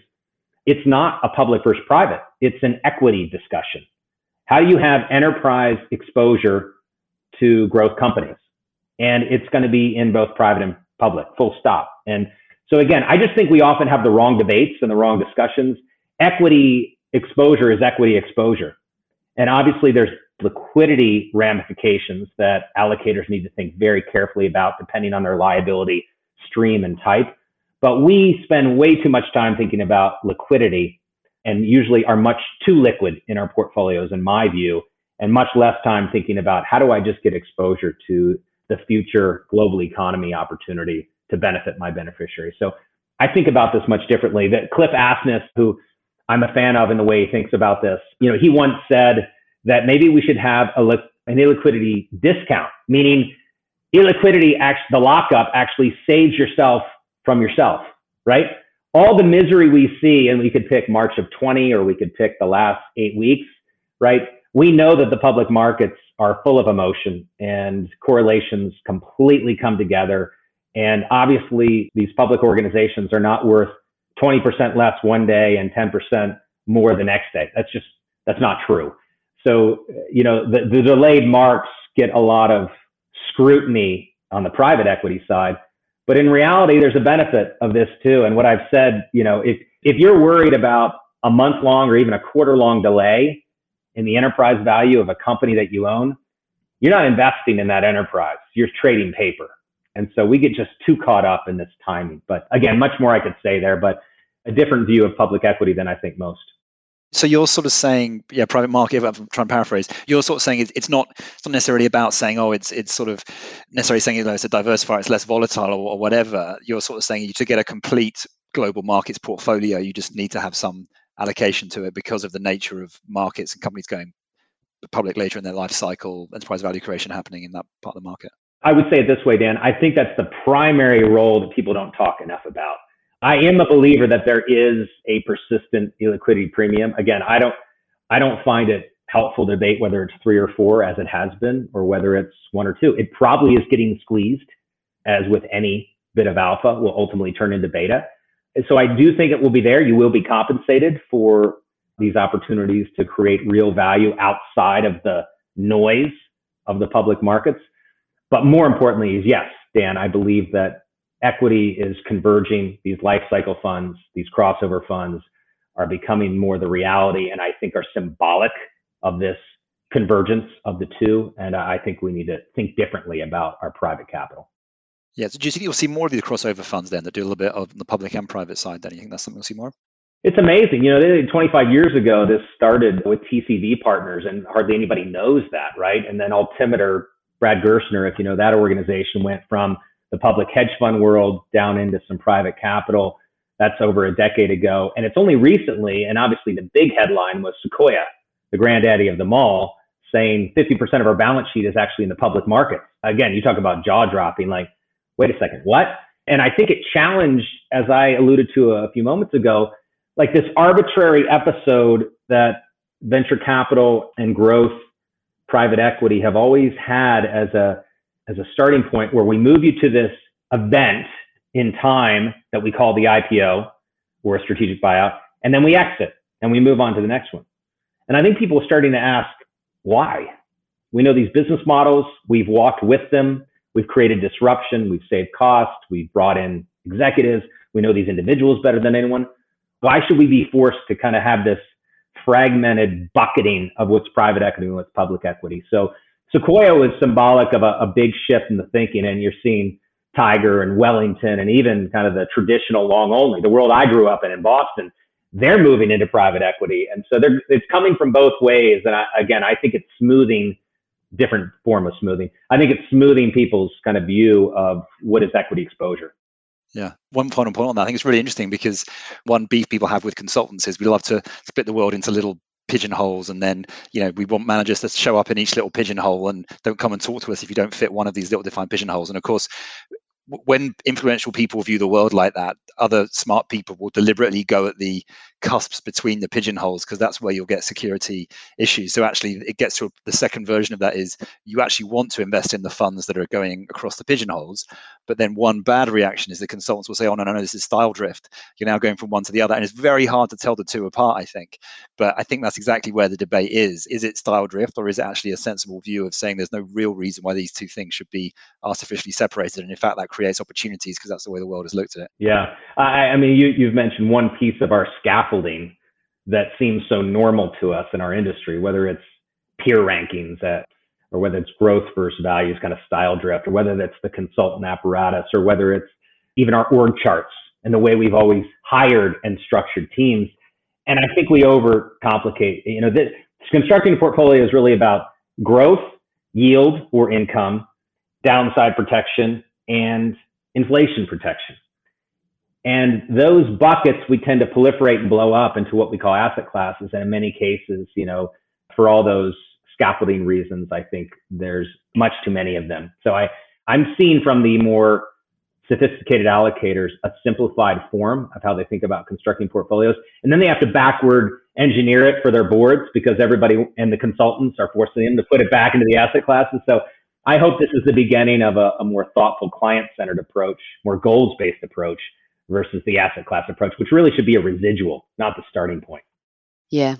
it's not a public versus private, it's an equity discussion. How do you have enterprise exposure to growth companies? And it's going to be in both private and public, full stop. And so, again, I just think we often have the wrong debates and the wrong discussions equity exposure is equity exposure. And obviously, there's liquidity ramifications that allocators need to think very carefully about depending on their liability stream and type. But we spend way too much time thinking about liquidity and usually are much too liquid in our portfolios, in my view, and much less time thinking about how do I just get exposure to the future global economy opportunity to benefit my beneficiaries. So I think about this much differently. That Cliff Asness, who I'm a fan of in the way he thinks about this. You know, he once said that maybe we should have a an illiquidity discount, meaning illiquidity, actually, the lockup actually saves yourself from yourself, right? All the misery we see, and we could pick March of 20 or we could pick the last eight weeks, right? We know that the public markets are full of emotion and correlations completely come together. And obviously, these public organizations are not worth 20% less one day and 10% more the next day. That's just, that's not true. So, you know, the, the delayed marks get a lot of scrutiny on the private equity side. But in reality, there's a benefit of this too. And what I've said, you know, if, if you're worried about a month long or even a quarter long delay in the enterprise value of a company that you own, you're not investing in that enterprise. You're trading paper. And so we get just too caught up in this timing. But again, much more I could say there, but a different view of public equity than I think most. So you're sort of saying, yeah, private market. I'm trying to paraphrase. You're sort of saying it's not it's not necessarily about saying, oh, it's it's sort of necessarily saying you know, it's a diversifier, it's less volatile or, or whatever. You're sort of saying you to get a complete global markets portfolio, you just need to have some allocation to it because of the nature of markets and companies going public later in their life cycle, enterprise value creation happening in that part of the market. I would say it this way, Dan. I think that's the primary role that people don't talk enough about. I am a believer that there is a persistent illiquidity premium. Again, I don't I don't find it helpful to debate whether it's three or four as it has been or whether it's one or two. It probably is getting squeezed, as with any bit of alpha will ultimately turn into beta. And so I do think it will be there. You will be compensated for these opportunities to create real value outside of the noise of the public markets. But more importantly is yes, Dan, I believe that equity is converging. These life cycle funds, these crossover funds are becoming more the reality and I think are symbolic of this convergence of the two. And I think we need to think differently about our private capital. Yeah. So do you think you'll see more of these crossover funds then that do a little bit of the public and private side? Then you think that's something we'll see more? It's amazing. You know, 25 years ago, this started with TCV partners, and hardly anybody knows that, right? And then Altimeter, Brad Gerstner, if you know that organization, went from the public hedge fund world down into some private capital. That's over a decade ago. And it's only recently, and obviously the big headline was Sequoia, the granddaddy of them all, saying 50% of our balance sheet is actually in the public markets. Again, you talk about jaw dropping, like, wait a second, what? And I think it challenged, as I alluded to a few moments ago, like this arbitrary episode that venture capital and growth private equity have always had as a as a starting point where we move you to this event in time that we call the IPO or a strategic buyout, and then we exit and we move on to the next one. And I think people are starting to ask why. We know these business models, we've walked with them, we've created disruption, we've saved costs, we've brought in executives, we know these individuals better than anyone. Why should we be forced to kind of have this fragmented bucketing of what's private equity and what's public equity? So Sequoia was symbolic of a, a big shift in the thinking, and you're seeing Tiger and Wellington and even kind of the traditional long only, the world I grew up in in Boston, they're moving into private equity. And so it's coming from both ways. And I, again, I think it's smoothing different form of smoothing. I think it's smoothing people's kind of view of what is equity exposure. Yeah. One final point on that. I think it's really interesting because one beef people have with consultants is we love to split the world into little pigeonholes and then you know we want managers to show up in each little pigeonhole and don't come and talk to us if you don't fit one of these little defined pigeonholes and of course when influential people view the world like that, other smart people will deliberately go at the cusps between the pigeonholes because that's where you'll get security issues. So actually, it gets to the second version of that is you actually want to invest in the funds that are going across the pigeonholes, but then one bad reaction is the consultants will say, "Oh no, no, no, this is style drift. You're now going from one to the other," and it's very hard to tell the two apart. I think, but I think that's exactly where the debate is: is it style drift, or is it actually a sensible view of saying there's no real reason why these two things should be artificially separated, and in fact that creates opportunities because that's the way the world has looked at it. Yeah, I, I mean, you, you've mentioned one piece of our scaffolding that seems so normal to us in our industry, whether it's peer rankings at or whether it's growth versus values kind of style drift, or whether that's the consultant apparatus, or whether it's even our org charts and the way we've always hired and structured teams. And I think we overcomplicate. You know, this, constructing a portfolio is really about growth, yield, or income, downside protection, and inflation protection. And those buckets we tend to proliferate and blow up into what we call asset classes. And in many cases, you know, for all those scaffolding reasons, I think there's much too many of them. So I, I'm seeing from the more sophisticated allocators a simplified form of how they think about constructing portfolios. And then they have to backward engineer it for their boards because everybody and the consultants are forcing them to put it back into the asset classes. So I hope this is the beginning of a, a more thoughtful client centered approach, more goals based approach versus the asset class approach, which really should be a residual, not the starting point. Yeah,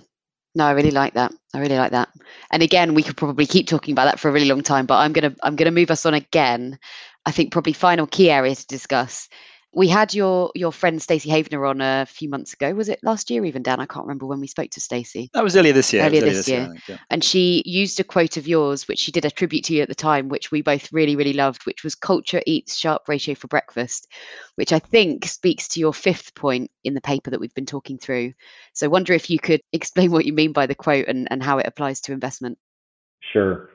no, I really like that. I really like that. And again, we could probably keep talking about that for a really long time, but I'm gonna I'm gonna move us on again. I think probably final key area to discuss we had your your friend Stacey Havener on a few months ago. Was it last year even, Dan? I can't remember when we spoke to Stacey. That was earlier this year. Earlier, earlier this, year. year think, yeah. And she used a quote of yours, which she did a tribute to you at the time, which we both really, really loved, which was culture eats Sharpe ratio for breakfast, which I think speaks to your fifth point in the paper that we've been talking through. So I wonder if you could explain what you mean by the quote and, and how it applies to investment. Sure.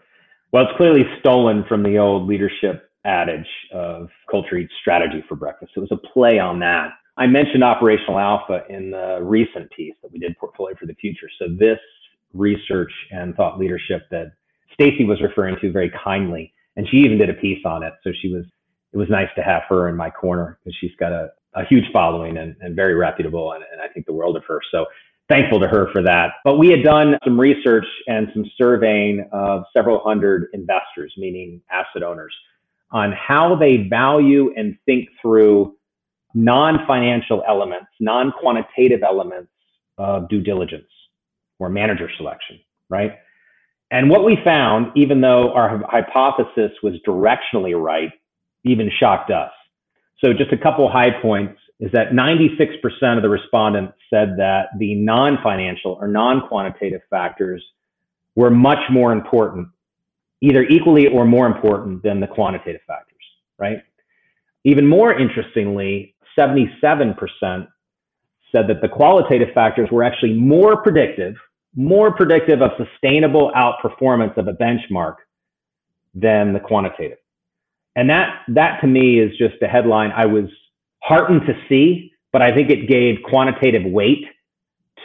Well, it's clearly stolen from the old leadership adage of culture eats strategy for breakfast. It was a play on that. I mentioned operational alpha in the recent piece that we did portfolio for the future. So this research and thought leadership that Stacey was referring to very kindly, and she even did a piece on it. So she was, it was nice to have her in my corner because she's got a, a huge following and, and very reputable, and, and I think the world of her. So thankful to her for that. But we had done some research and some surveying of several hundred investors, meaning asset owners on how they value and think through non-financial elements, non-quantitative elements of due diligence or manager selection, right? And what we found, even though our hypothesis was directionally right, even shocked us. So just a couple high points is that 96% of the respondents said that the non-financial or non-quantitative factors were much more important either equally or more important than the quantitative factors, right? Even more interestingly, 77% said that the qualitative factors were actually more predictive, more predictive of sustainable outperformance of a benchmark than the quantitative. And that, that to me is just a headline I was heartened to see, but I think it gave quantitative weight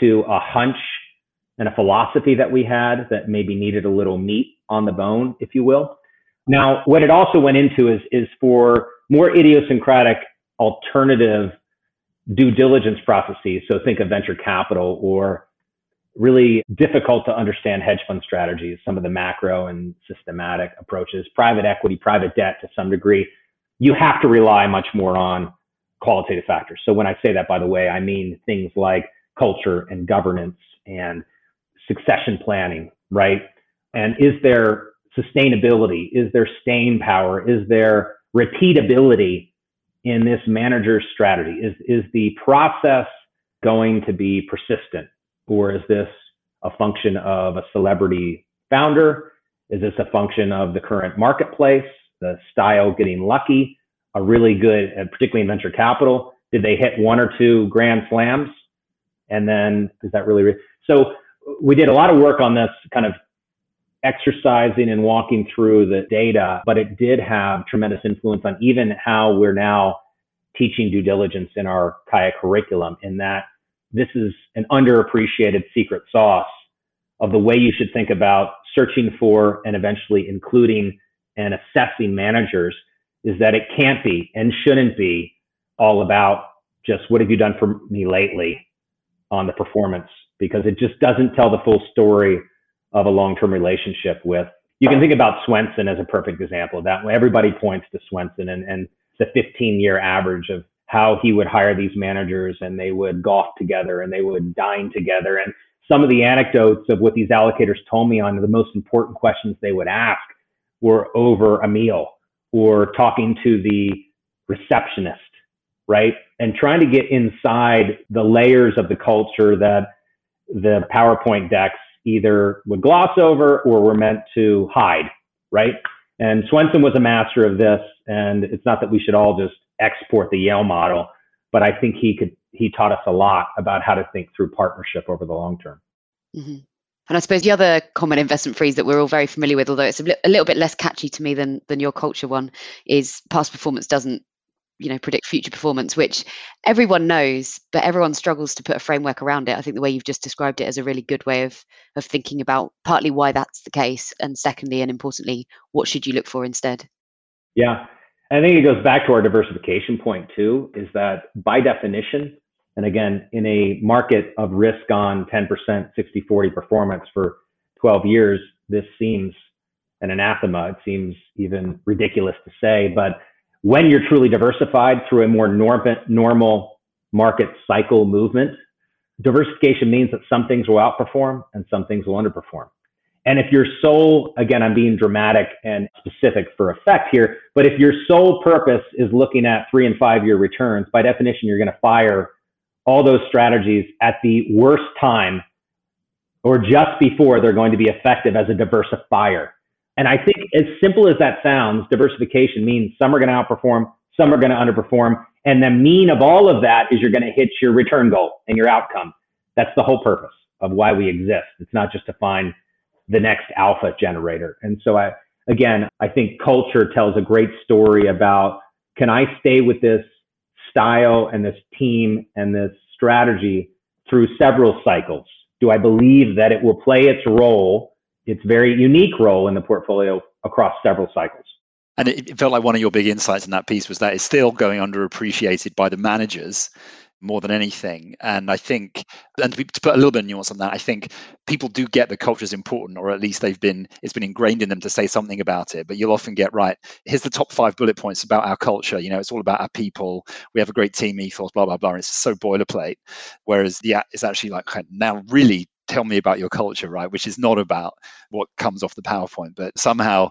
to a hunch and a philosophy that we had that maybe needed a little meat on the bone, if you will. Now, what it also went into is, is for more idiosyncratic alternative due diligence processes. So think of venture capital or really difficult to understand hedge fund strategies, some of the macro and systematic approaches, private equity, private debt to some degree. You have to rely much more on qualitative factors. So when I say that, by the way, I mean things like culture and governance and succession planning, right? And is there sustainability? Is there staying power? Is there repeatability in this manager's strategy? Is, is the process going to be persistent? Or is this a function of a celebrity founder? Is this a function of the current marketplace, the style getting lucky, a really good, particularly in venture capital? Did they hit one or two grand slams? And then is that really, re- so we did a lot of work on this kind of exercising and walking through the data, but it did have tremendous influence on even how we're now teaching due diligence in our CAIA curriculum in that this is an underappreciated secret sauce of the way you should think about searching for and eventually including and assessing managers is that it can't be and shouldn't be all about just what have you done for me lately on the performance? Because it just doesn't tell the full story of a long-term relationship with you can think about Swensen as a perfect example that. Everybody points to Swensen and, and the 15 year average of how he would hire these managers and they would golf together and they would dine together. And some of the anecdotes of what these allocators told me on the most important questions they would ask were over a meal or talking to the receptionist, right? And trying to get inside the layers of the culture that the PowerPoint decks either would gloss over or were meant to hide, right? And Swensen was a master of this. And it's not that we should all just export the Yale model, but I think he could he taught us a lot about how to think through partnership over the long term. Mm-hmm. And I suppose the other common investment phrase that we're all very familiar with, although it's a, li- a little bit less catchy to me than than your culture one, is past performance doesn't you know predict future performance which everyone knows but everyone struggles to put a framework around it. I think the way you've just described it is a really good way of of thinking about partly why that's the case and secondly and importantly what should you look for instead? Yeah. I think it goes back to our diversification point too, is that by definition, and again, in a market of risk on 10%, 60, 40 performance for 12 years, this seems an anathema. It seems even ridiculous to say, but when you're truly diversified through a more norm- normal market cycle movement, diversification means that some things will outperform and some things will underperform. And if your sole, again, I'm being dramatic and specific for effect here, but if your sole purpose is looking at three and five year returns, by definition, you're going to fire all those strategies at the worst time or just before they're going to be effective as a diversifier. And I think as simple as that sounds, diversification means some are going to outperform, some are going to underperform. And the mean of all of that is you're going to hit your return goal and your outcome. That's the whole purpose of why we exist. It's not just to find the next alpha generator. And so I, again, I think culture tells a great story about can I stay with this style and this team and this strategy through several cycles? Do I believe that it will play its role, its very unique role in the portfolio across several cycles? And it, felt like one of your big insights in that piece was that it's still going underappreciated by the managers more than anything. And I think, and to, put a little bit of nuance on that, I think people do get the culture is important, or at least they've been, it's been ingrained in them to say something about it. But you'll often get right. Here's the top five bullet points about our culture. You know, it's all about our people. We have a great team ethos, blah blah blah. And it's so boilerplate. Whereas yeah, it's actually like now really tell me about your culture, right? Which is not about what comes off the PowerPoint, but somehow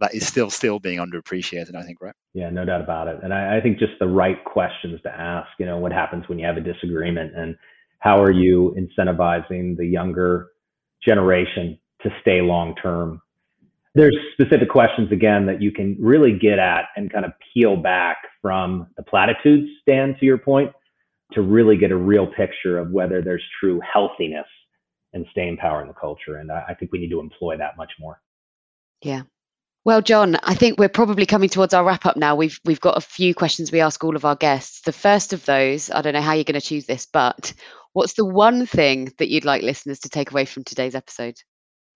that is still still being underappreciated i think right yeah no doubt about it and I, I, think just the right questions to ask you know what happens when you have a disagreement and how are you incentivizing the younger generation to stay long term there's specific questions again that you can really get at and kind of peel back from the platitudes stand to your point to really get a real picture of whether there's true healthiness and staying power in the culture and I, I think we need to employ that much more yeah well, John, I think we're probably coming towards our wrap up now. We've we've got a few questions we ask all of our guests. The first of those, I don't know how you're going to choose this, but what's the one thing that you'd like listeners to take away from today's episode?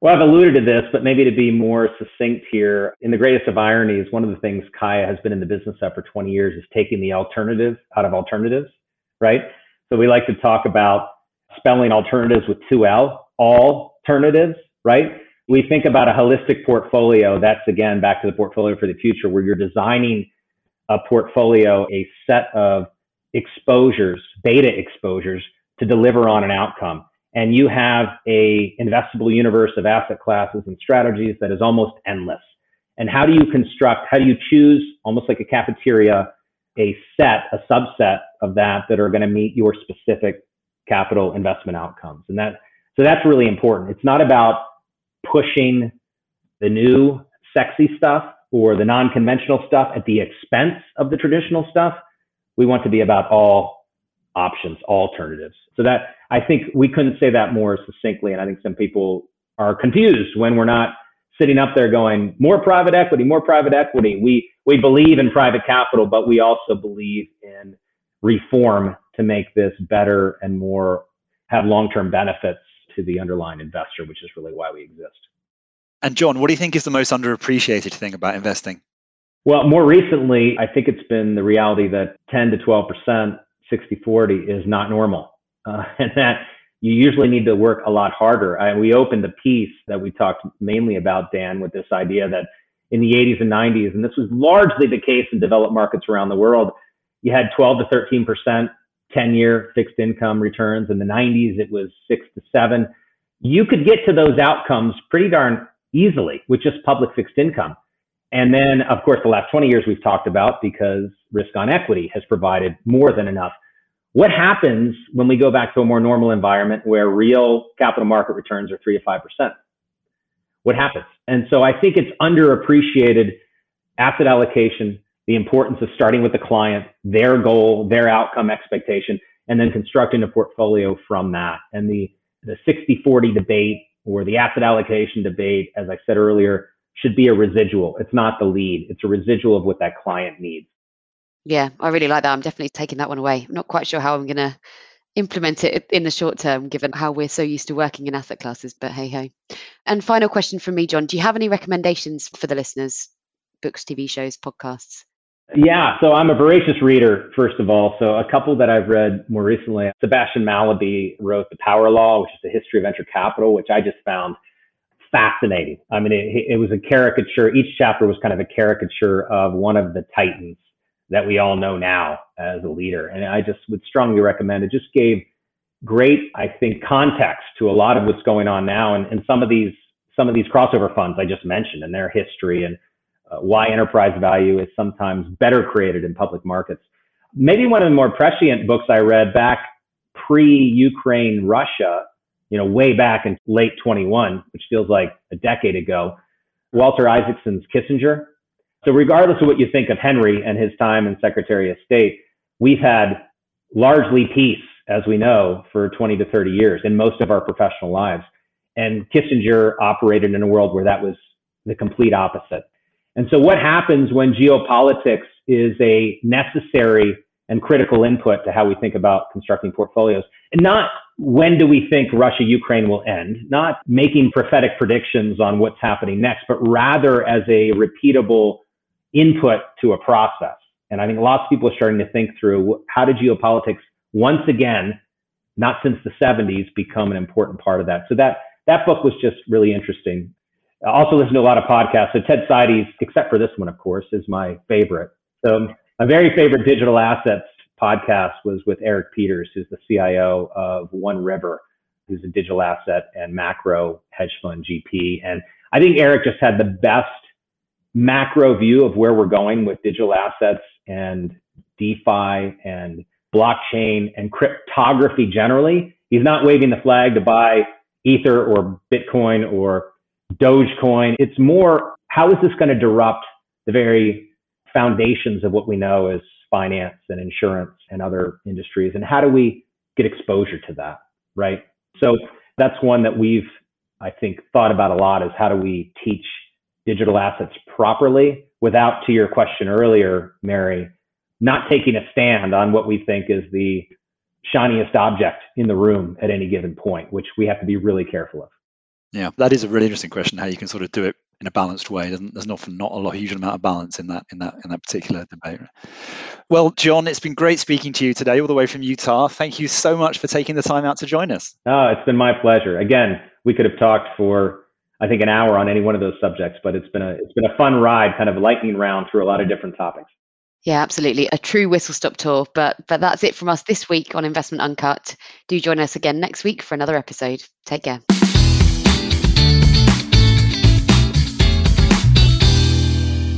Well, I've alluded to this, but maybe to be more succinct here, in the greatest of ironies, one of the things CAIA has been in the business of for 20 years is taking the alternative out of alternatives, right? So we like to talk about spelling alternatives with two L, all alternatives, right? we think about a holistic portfolio, that's again back to the portfolio for the future, where you're designing a portfolio, a set of exposures, beta exposures to deliver on an outcome. And you have a investable universe of asset classes and strategies that is almost endless. And how do you construct, how do you choose, almost like a cafeteria, a set, a subset of that that are going to meet your specific capital investment outcomes? And that, so that's really important. It's not about pushing the new sexy stuff or the non-conventional stuff at the expense of the traditional stuff. We want to be about all options, alternatives. So that I think we couldn't say that more succinctly. And I think some people are confused when we're not sitting up there going more private equity, more private equity. We we believe in private capital, but we also believe in reform to make this better and more have long-term benefits to the underlying investor, which is really why we exist. And John, what do you think is the most underappreciated thing about investing? Well, more recently, I think it's been the reality that 10 to 12%, 60 40 is not normal. Uh, and that you usually need to work a lot harder. I, we opened a piece that we talked mainly about, Dan, with this idea that in the 80s and 90s, and this was largely the case in developed markets around the world, you had 12 to 13 percent 10 year fixed income returns. In the 90s, it was six to seven. You could get to those outcomes pretty darn easily with just public fixed income. And then, of course, the last 20 years we've talked about because risk on equity has provided more than enough. What happens when we go back to a more normal environment where real capital market returns are three to 5%? What happens? And so I think it's underappreciated asset allocation, the importance of starting with the client, their goal, their outcome expectation, and then constructing a portfolio from that. And the, the 60 40 debate or the asset allocation debate, as I said earlier, should be a residual. It's not the lead, it's a residual of what that client needs. Yeah, I really like that. I'm definitely taking that one away. I'm not quite sure how I'm going to implement it in the short term, given how we're so used to working in asset classes, but hey ho. And final question from me, John. Do you have any recommendations for the listeners? Books, TV shows, podcasts? Yeah, so I'm a voracious reader, first of all. So a couple that I've read more recently, Sebastian Mallaby wrote The Power Law, which is the history of venture capital, which I just found fascinating. I mean, it, it was a caricature. Each chapter was kind of a caricature of one of the titans that we all know now as a leader. And I just would strongly recommend it. Just gave great, I think, context to a lot of what's going on now and, and some of these some of these crossover funds I just mentioned and their history and uh, why enterprise value is sometimes better created in public markets. Maybe one of the more prescient books I read back pre-Ukraine Russia, you know, way back in late 21, which feels like a decade ago, Walter Isaacson's Kissinger. So regardless of what you think of Henry and his time as Secretary of State, we've had largely peace, as we know, for 20 to 30 years in most of our professional lives. And Kissinger operated in a world where that was the complete opposite. And so what happens when geopolitics is a necessary and critical input to how we think about constructing portfolios? And not when do we think Russia Ukraine will end, not making prophetic predictions on what's happening next, but rather as a repeatable input to a process. And I think lots of people are starting to think through how did geopolitics once again, not since the 70s, become an important part of that. So that that book was just really interesting. I also listen to a lot of podcasts. So Ted Seides, except for this one, of course, is my favorite. So my very favorite digital assets podcast was with Eric Peters, who's the CIO of One River, who's a digital asset and macro hedge fund GP. And I think Eric just had the best macro view of where we're going with digital assets and DeFi and blockchain and cryptography generally. He's not waving the flag to buy Ether or Bitcoin or Dogecoin. It's more how is this going to disrupt the very foundations of what we know as finance and insurance and other industries? And how do we get exposure to that? Right. So that's one that we've, I think, thought about a lot is how do we teach digital assets properly without, to your question earlier, Mary, not taking a stand on what we think is the shiniest object in the room at any given point, which we have to be really careful of. Yeah, that is a really interesting question. How you can sort of do it in a balanced way. There's often not a lot, huge amount of balance in that in that in that particular debate. Well, John, it's been great speaking to you today, all the way from Utah. Thank you so much for taking the time out to join us. Oh, it's been my pleasure. Again, we could have talked for I think an hour on any one of those subjects, but it's been a it's been a fun ride, kind of a lightning round through a lot of different topics. Yeah, absolutely. A true whistle stop tour. But but that's it from us this week on Investment Uncut. Do join us again next week for another episode. Take care.